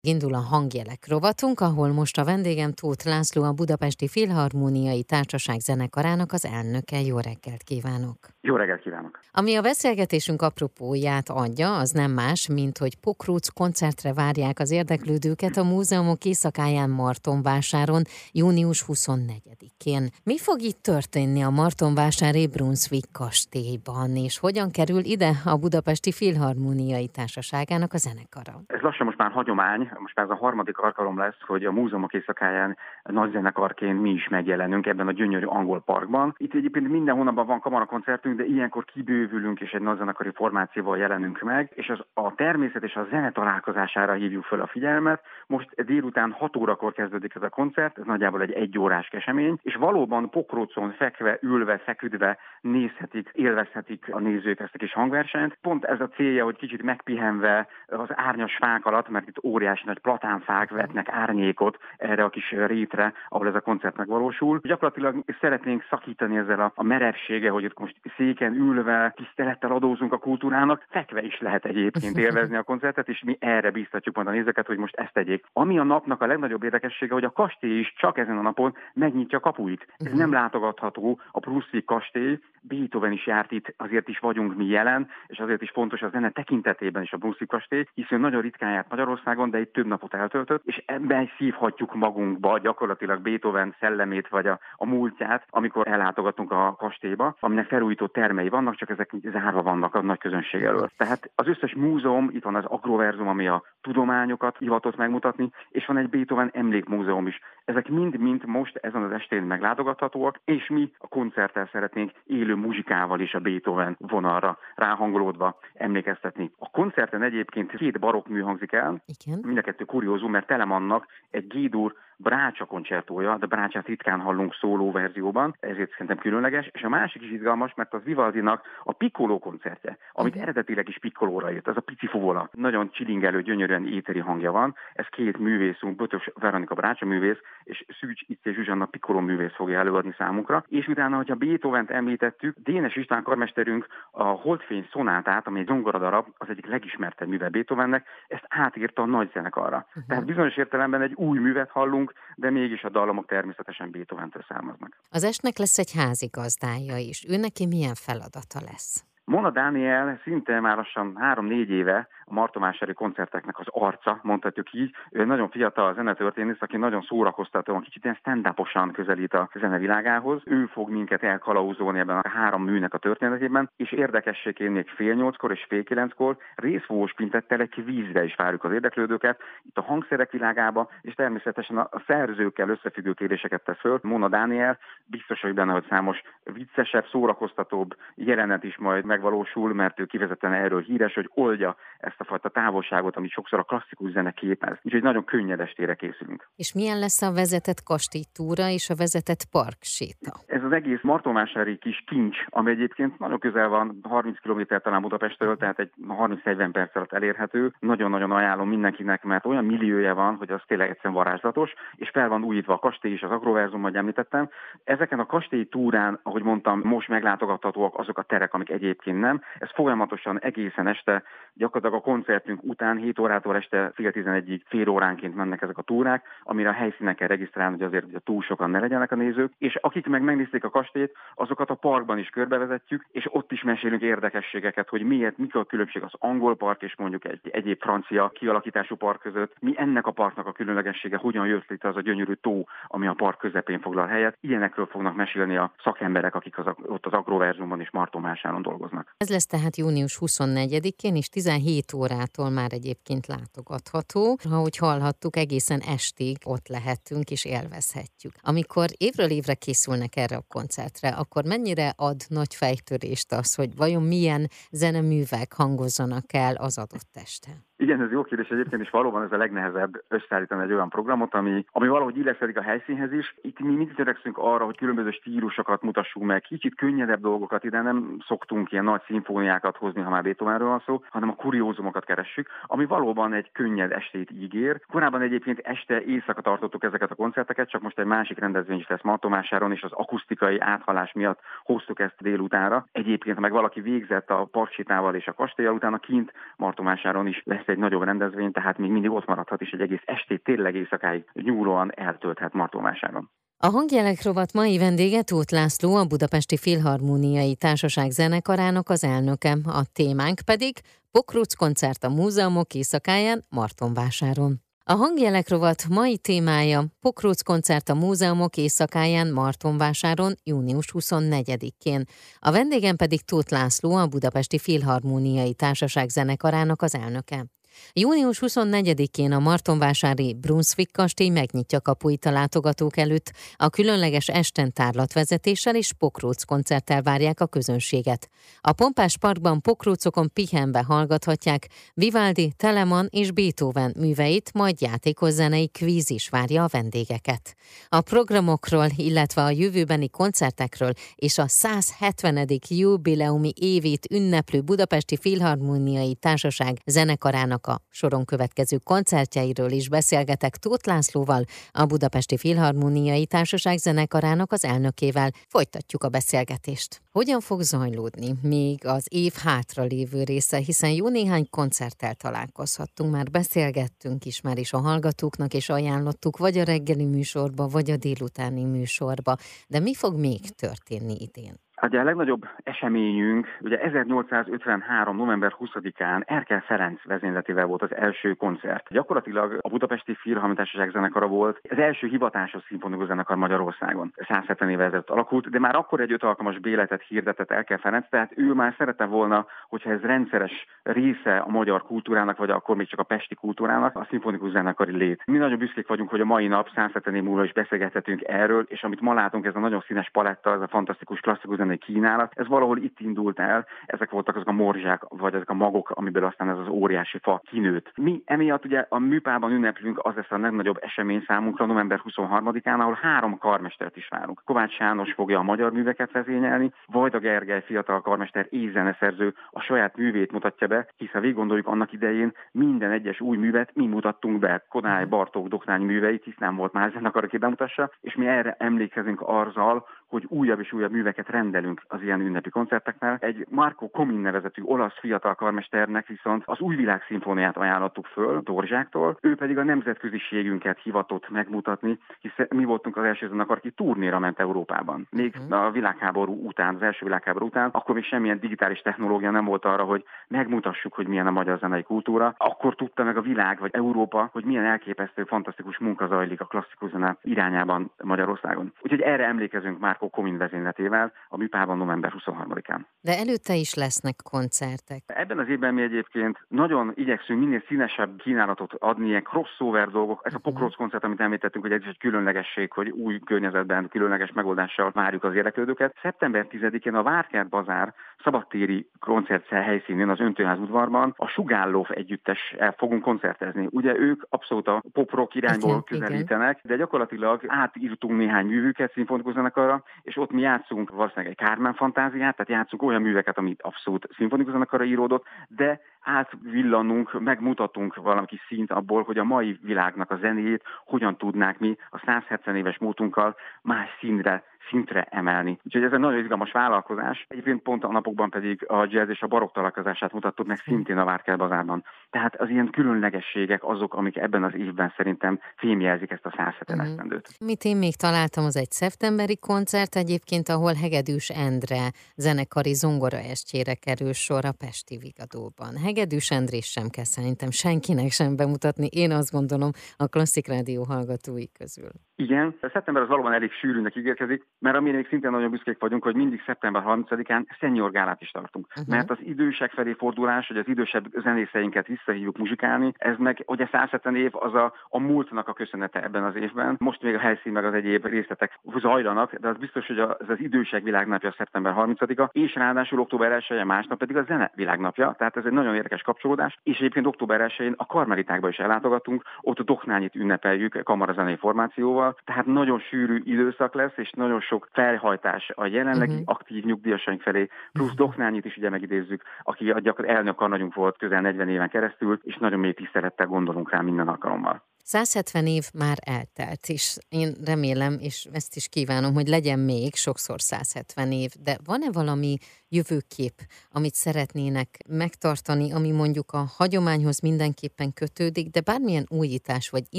Indul a hangjelek rovatunk, ahol most a vendégem Tóth László, a Budapesti Filharmóniai Társaság zenekarának az elnöke. Jó reggelt kívánok! Jó reggelt kívánok! Ami a beszélgetésünk apropóját adja, az nem más, mint hogy Pokrúc koncertre várják az érdeklődőket a múzeumok éjszakáján Martonvásáron, június 24-én. Mi fog itt történni a Martonvásári Brunswick kastélyban, és hogyan kerül ide a Budapesti Filharmóniai Társaságának a zenekara? Ez lassan most már hagyomány, most már ez a harmadik alkalom lesz, hogy a múzeumok éjszakáján nagy zenekarként mi is megjelenünk ebben a gyönyörű angol parkban. Itt egyébként minden hónapban van kamarakoncertünk, de ilyenkor kibővülünk és egy nagy zenekari formációval jelenünk meg, és az a természet és a zene találkozására hívjuk fel a figyelmet. Most délután 6 órakor kezdődik ez a koncert, ez nagyjából egy egyórás kesemény, és valóban pokrócon fekve, ülve, feküdve nézhetik, élvezhetik a nézők ezt a kis hangversenyt. Pont ez a célja, hogy kicsit megpihenve az árnyas fák alatt, mert itt óriás óriási nagy platánfák vetnek árnyékot erre a kis rétre, ahol ez a koncert megvalósul. Gyakorlatilag szeretnénk szakítani ezzel a, a merevsége, hogy itt most széken ülve tisztelettel adózunk a kultúrának, fekve is lehet egyébként élvezni a koncertet, és mi erre biztatjuk majd a nézőket, hogy most ezt tegyék. Ami a napnak a legnagyobb érdekessége, hogy a kastély is csak ezen a napon megnyitja kapuit. Ez nem látogatható, a Brunswick kastély, Beethoven is járt itt, azért is vagyunk mi jelen, és azért is fontos a zene tekintetében is a Brunswick kastély, hiszen nagyon ritkán járt Magyarországon, de itt több napot eltöltött, és ebben szívhatjuk magunkba gyakorlatilag Beethoven szellemét vagy a, a múltját, amikor ellátogatunk a kastélyba, aminek felújító termei vannak, csak ezek zárva vannak a nagy közönség elől. Tehát az összes múzeum, itt van az Agroverzum, ami a tudományokat hivatott megmutatni, és van egy Beethoven emlékmúzeum is. Ezek mind-mind most ezen az estén meglátogathatóak, és mi a koncerttel szeretnénk élő muzsikával is a Beethoven vonalra ráhangolódva emlékeztetni. A koncerten egyébként két barokk mű hangzik el, Igen. Mind a kettő kuriózum, mert tele vannak egy Gédur Brácsa koncertója, de Brácsát ritkán hallunk szóló verzióban, ezért szerintem különleges, és a másik is izgalmas, mert az Vivaldinak a Piccolo koncertje, amit uh-huh. eredetileg is Piccolóra jött, ez a pici fuvola. Nagyon csilingelő, gyönyörűen éteri hangja van, ez két művészünk, Bötös Veronika Brácsa művész, és Szűcs Itze Zsuzsanna Piccolo művész fogja előadni számunkra. És utána, hogyha Beethoven-t említettük, Dénes István karmesterünk a Holdfény szonátát, ami egy zongoradarab, az egyik legismertebb műve Beethovennek, ezt átírta a nagy zenekarra. Uh-huh. Tehát bizonyos értelemben egy új művet hallunk, de mégis a dallamok természetesen Beethoven-től származnak. Az esnek lesz egy házigazdája is. Ő neki milyen feladata lesz? Mona Dániel szinte már lassan három-négy éve a Martomásári koncerteknek az arca, mondhatjuk így. Ő nagyon fiatal zenetörténész, aki nagyon szórakoztatóan, kicsit ilyen stand közelít a zenevilágához. Ő fog minket elkalauzolni ebben a három műnek a történetében, és érdekességként még fél nyolckor és fél kilenckor részfúvós pintettel egy vízre is várjuk az érdeklődőket, itt a hangszerek világába, és természetesen a szerzőkkel összefüggő kérdéseket tesz föl. Mona Dániel biztos, hogy benne, hogy számos viccesebb, szórakoztatóbb jelenet is majd megvalósul, mert ő kivezetten erről híres, hogy oldja ezt a fajta távolságot, amit sokszor a klasszikus zene képez. Úgyhogy nagyon könnyed estére készülünk. És milyen lesz a vezetett kastélytúra és a vezetett parkséta? Az egész Martonvásári kis kincs, ami egyébként nagyon közel van, 30 km talán Budapestről, tehát egy 30-40 perc alatt elérhető. Nagyon-nagyon ajánlom mindenkinek, mert olyan milliója van, hogy az tényleg egyszerűen varázslatos, és fel van újítva a kastély is, az Agroverzum, ahogy említettem. Ezeken a kastély túrán, ahogy mondtam, most meglátogathatóak azok a terek, amik egyébként nem. Ez folyamatosan egészen este gyakorlatilag a koncertünk után 7 órától este fél 11-ig fél óránként mennek ezek a túrák, amire a helyszínen kell regisztrálni, hogy azért hogy túl sokan ne legyenek a nézők, és akik meg megnézték a kastélyt, azokat a parkban is körbevezetjük, és ott is mesélünk érdekességeket, hogy miért, mik a különbség az angol park és mondjuk egy egyéb francia kialakítású park között, mi ennek a parknak a különlegessége, hogyan jött létre az a gyönyörű tó, ami a park közepén foglal helyet. Ilyenekről fognak mesélni a szakemberek, akik az, ott az Agroverzumban és Martomásáron dolgoznak. Ez lesz tehát június 24-én és 17 órától már egyébként látogatható. Ahogy hallhattuk, egészen estig ott lehetünk és élvezhetjük. Amikor évről évre készülnek erre a koncertre, akkor mennyire ad nagy fejtörést az, hogy vajon milyen zeneművek hangozzanak el az adott este? Igen, ez jó kérdés egyébként, és valóban ez a legnehezebb összeállítani egy olyan programot, ami, ami valahogy illeszkedik a helyszínhez is. Itt mi mindig törekszünk arra, hogy különböző stílusokat mutassunk meg, kicsit könnyedebb dolgokat, ide nem szoktunk ilyen nagy szimfóniákat hozni, ha már Beethovenről van szó, hanem a kuriózumokat keressük, ami valóban egy könnyed estét ígér. Korábban egyébként este éjszaka tartottuk ezeket a koncerteket, csak most egy másik rendezvény is lesz Martomásáron, és az akusztikai áthalás miatt hoztuk ezt délutánra. Egyébként, ha meg valaki végzett a parksitával és a kastélyal, utána kint Martomásáron is lesz egy nagyobb rendezvény, tehát még mindig ott maradhat, és egy egész estét tényleg éjszakáig nyúlóan eltölthet Martonvásáron. A hangjelek rovat mai vendége Tóth László, a Budapesti Filharmóniai Társaság zenekarának az elnöke. A témánk pedig Pokruc koncert a múzeumok éjszakáján Martonvásáron. A hangjelek rovat mai témája Pokruc koncert a múzeumok éjszakáján Martonvásáron június 24-én. A vendégem pedig Tóth László, a Budapesti Filharmóniai Társaság zenekarának az elnöke. Június 24-én a Martonvásári Brunswick kastély megnyitja kapuit a látogatók előtt, a különleges estentárlatvezetéssel és pokróc koncerttel várják a közönséget. A Pompás Parkban pokrócokon pihenve hallgathatják Vivaldi, Telemann és Beethoven műveit, majd játékos zenei kvíz is várja a vendégeket. A programokról, illetve a jövőbeni koncertekről és a 170. jubileumi évét ünneplő Budapesti Filharmóniai Társaság zenekarának a soron következő koncertjeiről is beszélgetek Tóth Lászlóval, a Budapesti Filharmóniai Társaság zenekarának az elnökével. Folytatjuk a beszélgetést. Hogyan fog zajlódni még az év hátra lévő része, hiszen jó néhány koncerttel találkozhattunk, már beszélgettünk is már is a hallgatóknak, és ajánlottuk vagy a reggeli műsorba, vagy a délutáni műsorba. De mi fog még történni idén? Hát a legnagyobb eseményünk, ugye 1853. november 20-án Erkel Ferenc vezényletével volt az első koncert. Gyakorlatilag a Budapesti Filharmonitársaság zenekara volt az első hivatásos szimfonikus zenekar Magyarországon. 170 éve ezelőtt alakult, de már akkor egy öt alkalmas béletet hirdetett Erkel Ferenc, tehát ő már szerette volna, hogyha ez rendszeres része a magyar kultúrának, vagy akkor még csak a pesti kultúrának, a szimfonikus zenekari lét. Mi nagyon büszkék vagyunk, hogy a mai nap 170 év múlva is beszélgethetünk erről, és amit ma látunk, ez a nagyon színes paletta, ez a fantasztikus klasszikus egy kínálat. Ez valahol itt indult el, ezek voltak azok a morzsák, vagy ezek a magok, amiből aztán ez az óriási fa kinőtt. Mi emiatt ugye a műpában ünneplünk, az lesz a legnagyobb esemény számunkra november 23-án, ahol három karmestert is várunk. Kovács János fogja a magyar műveket vezényelni, Vajda Gergely fiatal karmester ézzeneszerző a saját művét mutatja be, hiszen végig gondoljuk annak idején minden egyes új művet mi mutattunk be, Kodály, Bartók, Doknány műveit, hisz nem volt már zenekar, aki bemutassa, és mi erre emlékezünk azzal, hogy újabb és újabb műveket rendelünk az ilyen ünnepi koncerteknél. Egy Marco Comin nevezetű olasz fiatal karmesternek viszont az új világ szimfóniát ajánlottuk föl Dorzsáktól, ő pedig a nemzetköziségünket hivatott megmutatni, hiszen mi voltunk az első zenekar, aki turnéra ment Európában. Még uh-huh. a világháború után, az első világháború után, akkor még semmilyen digitális technológia nem volt arra, hogy megmutassuk, hogy milyen a magyar zenei kultúra. Akkor tudta meg a világ, vagy Európa, hogy milyen elképesztő, fantasztikus munka zajlik a klasszikus zene irányában Magyarországon. Úgyhogy erre emlékezünk már Márkó Komin vezényletével a műpában november 23-án. De előtte is lesznek koncertek. Ebben az évben mi egyébként nagyon igyekszünk minél színesebb kínálatot adni, ilyen crossover dolgok. Ez a mhm. Pokroc koncert, amit említettünk, hogy ez is egy különlegesség, hogy új környezetben, különleges megoldással várjuk az érdeklődőket. Szeptember 10-én a Várkert Bazár szabadtéri koncert helyszínén, az Öntőház udvarban a Sugállóf együttes fogunk koncertezni. Ugye ők abszolút a pop-rock irányból közelítenek, de gyakorlatilag átírtunk néhány művüket szimfonikus zenekarra, és ott mi játszunk valószínűleg egy Kármán fantáziát, tehát játszunk olyan műveket, amit abszolút szimfonikus zenekarra íródott, de átvillanunk, megmutatunk valami kis szint abból, hogy a mai világnak a zenéjét hogyan tudnák mi a 170 éves múltunkkal más színre szintre emelni. Úgyhogy ez egy nagyon izgalmas vállalkozás. Egyébként pont a napokban pedig a jazz és a barokk találkozását mutattuk meg szintén a Várkel bazárban. Tehát az ilyen különlegességek azok, amik ebben az évben szerintem fémjelzik ezt a 170 mm. esztendőt. Mit én még találtam, az egy szeptemberi koncert egyébként, ahol Hegedűs Endre zenekari zongora estjére kerül sor a Pesti Vigadóban. Hegedűs Endrés sem kell szerintem senkinek sem bemutatni, én azt gondolom a Klasszik Rádió hallgatói közül. Igen, szeptember az valóban elég sűrűnek ígérkezik, mert amire még szintén nagyon büszkék vagyunk, hogy mindig szeptember 30-án senior gálát is tartunk. Uh-huh. Mert az idősek felé fordulás, hogy az idősebb zenészeinket visszahívjuk muzsikálni, ez meg ugye 170 év az a, a múltnak a köszönete ebben az évben. Most még a helyszín meg az egyéb részletek zajlanak, de az biztos, hogy az, az idősek világnapja szeptember 30-a, és ráadásul október 1 másnap pedig a zene világnapja, tehát ez egy nagyon érdekes kapcsolódás, és egyébként október 1-én a Karmelitákba is ellátogatunk, ott a Doknányit ünnepeljük kamarazenei formációval, tehát nagyon sűrű időszak lesz, és nagyon sok felhajtás a jelenlegi uh-huh. aktív nyugdíjasaink felé, plusz uh-huh. Doknányit is ugye megidézzük, aki a gyakor elnök nagyunk volt közel 40 éven keresztül, és nagyon mély tisztelettel gondolunk rá minden alkalommal. 170 év már eltelt, és én remélem, és ezt is kívánom, hogy legyen még sokszor 170 év, de van-e valami jövőkép, amit szeretnének megtartani, ami mondjuk a hagyományhoz mindenképpen kötődik, de bármilyen újítás vagy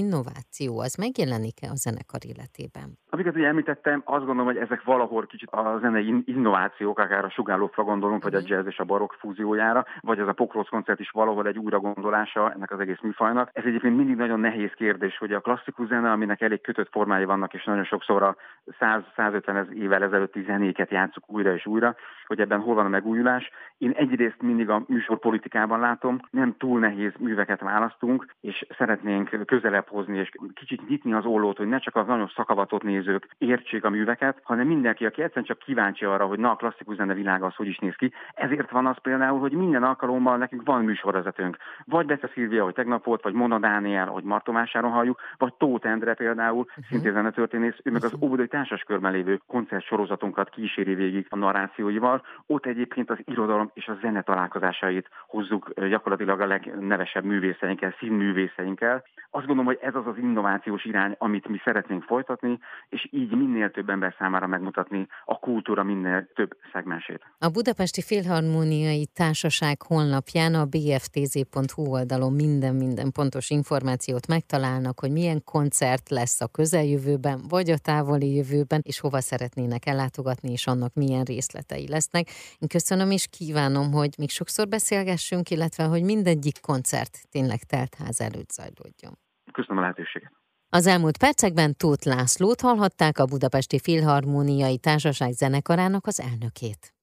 innováció, az megjelenik-e a zenekar életében? Amiket ugye említettem, azt gondolom, hogy ezek valahol kicsit a zenei innovációk, akár a sugállófra gondolunk, vagy a mhm. jazz és a barokk fúziójára, vagy ez a Pokróc koncert is valahol egy újragondolása ennek az egész műfajnak. Ez egyébként mindig nagyon nehéz kérdés, hogy a klasszikus zene, aminek elég kötött formái vannak, és nagyon sokszor a 100-150 évvel ezelőtti zenéket játszuk újra és újra, hogy ebben hol van a megújulás. Én egyrészt mindig a műsorpolitikában látom, nem túl nehéz műveket választunk, és szeretnénk közelebb hozni, és kicsit nyitni az ollót, hogy ne csak az nagyon szakavatott nézők értsék a műveket, hanem mindenki, aki egyszerűen csak kíváncsi arra, hogy na a klasszikus zene világa az hogy is néz ki. Ezért van az például, hogy minden alkalommal nekünk van műsorvezetőnk. Vagy Bece Szilvia, hogy tegnap volt, vagy Mona Dániel, hogy Martomásáron halljuk, vagy Tóth Endre például, uh-huh. szintén zenetörténész, ő meg az mhm. Óvodai Társaskörben lévő koncertsorozatunkat kíséri végig a narrációival. Ott egyébként az irodalom és a zene találkozásait hozzuk gyakorlatilag a legnevesebb művészeinkkel, színművészeinkkel. Azt gondolom, hogy ez az az innovációs irány, amit mi szeretnénk folytatni, és így minél több ember számára megmutatni a kultúra minél több szegmensét. A Budapesti Filharmóniai Társaság honlapján a bftz.hu oldalon minden-minden pontos információt megtalálnak, hogy milyen koncert lesz a közeljövőben, vagy a távoli jövőben, és hova szeretnének ellátogatni, és annak milyen részletei lesznek. Én köszönöm és kívánom, hogy még sokszor beszélgessünk, illetve hogy mindegyik koncert tényleg teltház előtt zajlódjon. Köszönöm a lehetőséget. Az elmúlt percekben Tóth Lászlót hallhatták a Budapesti Filharmóniai Társaság zenekarának az elnökét.